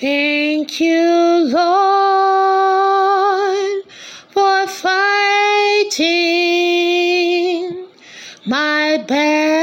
Thank you, Lord, for fighting my battle.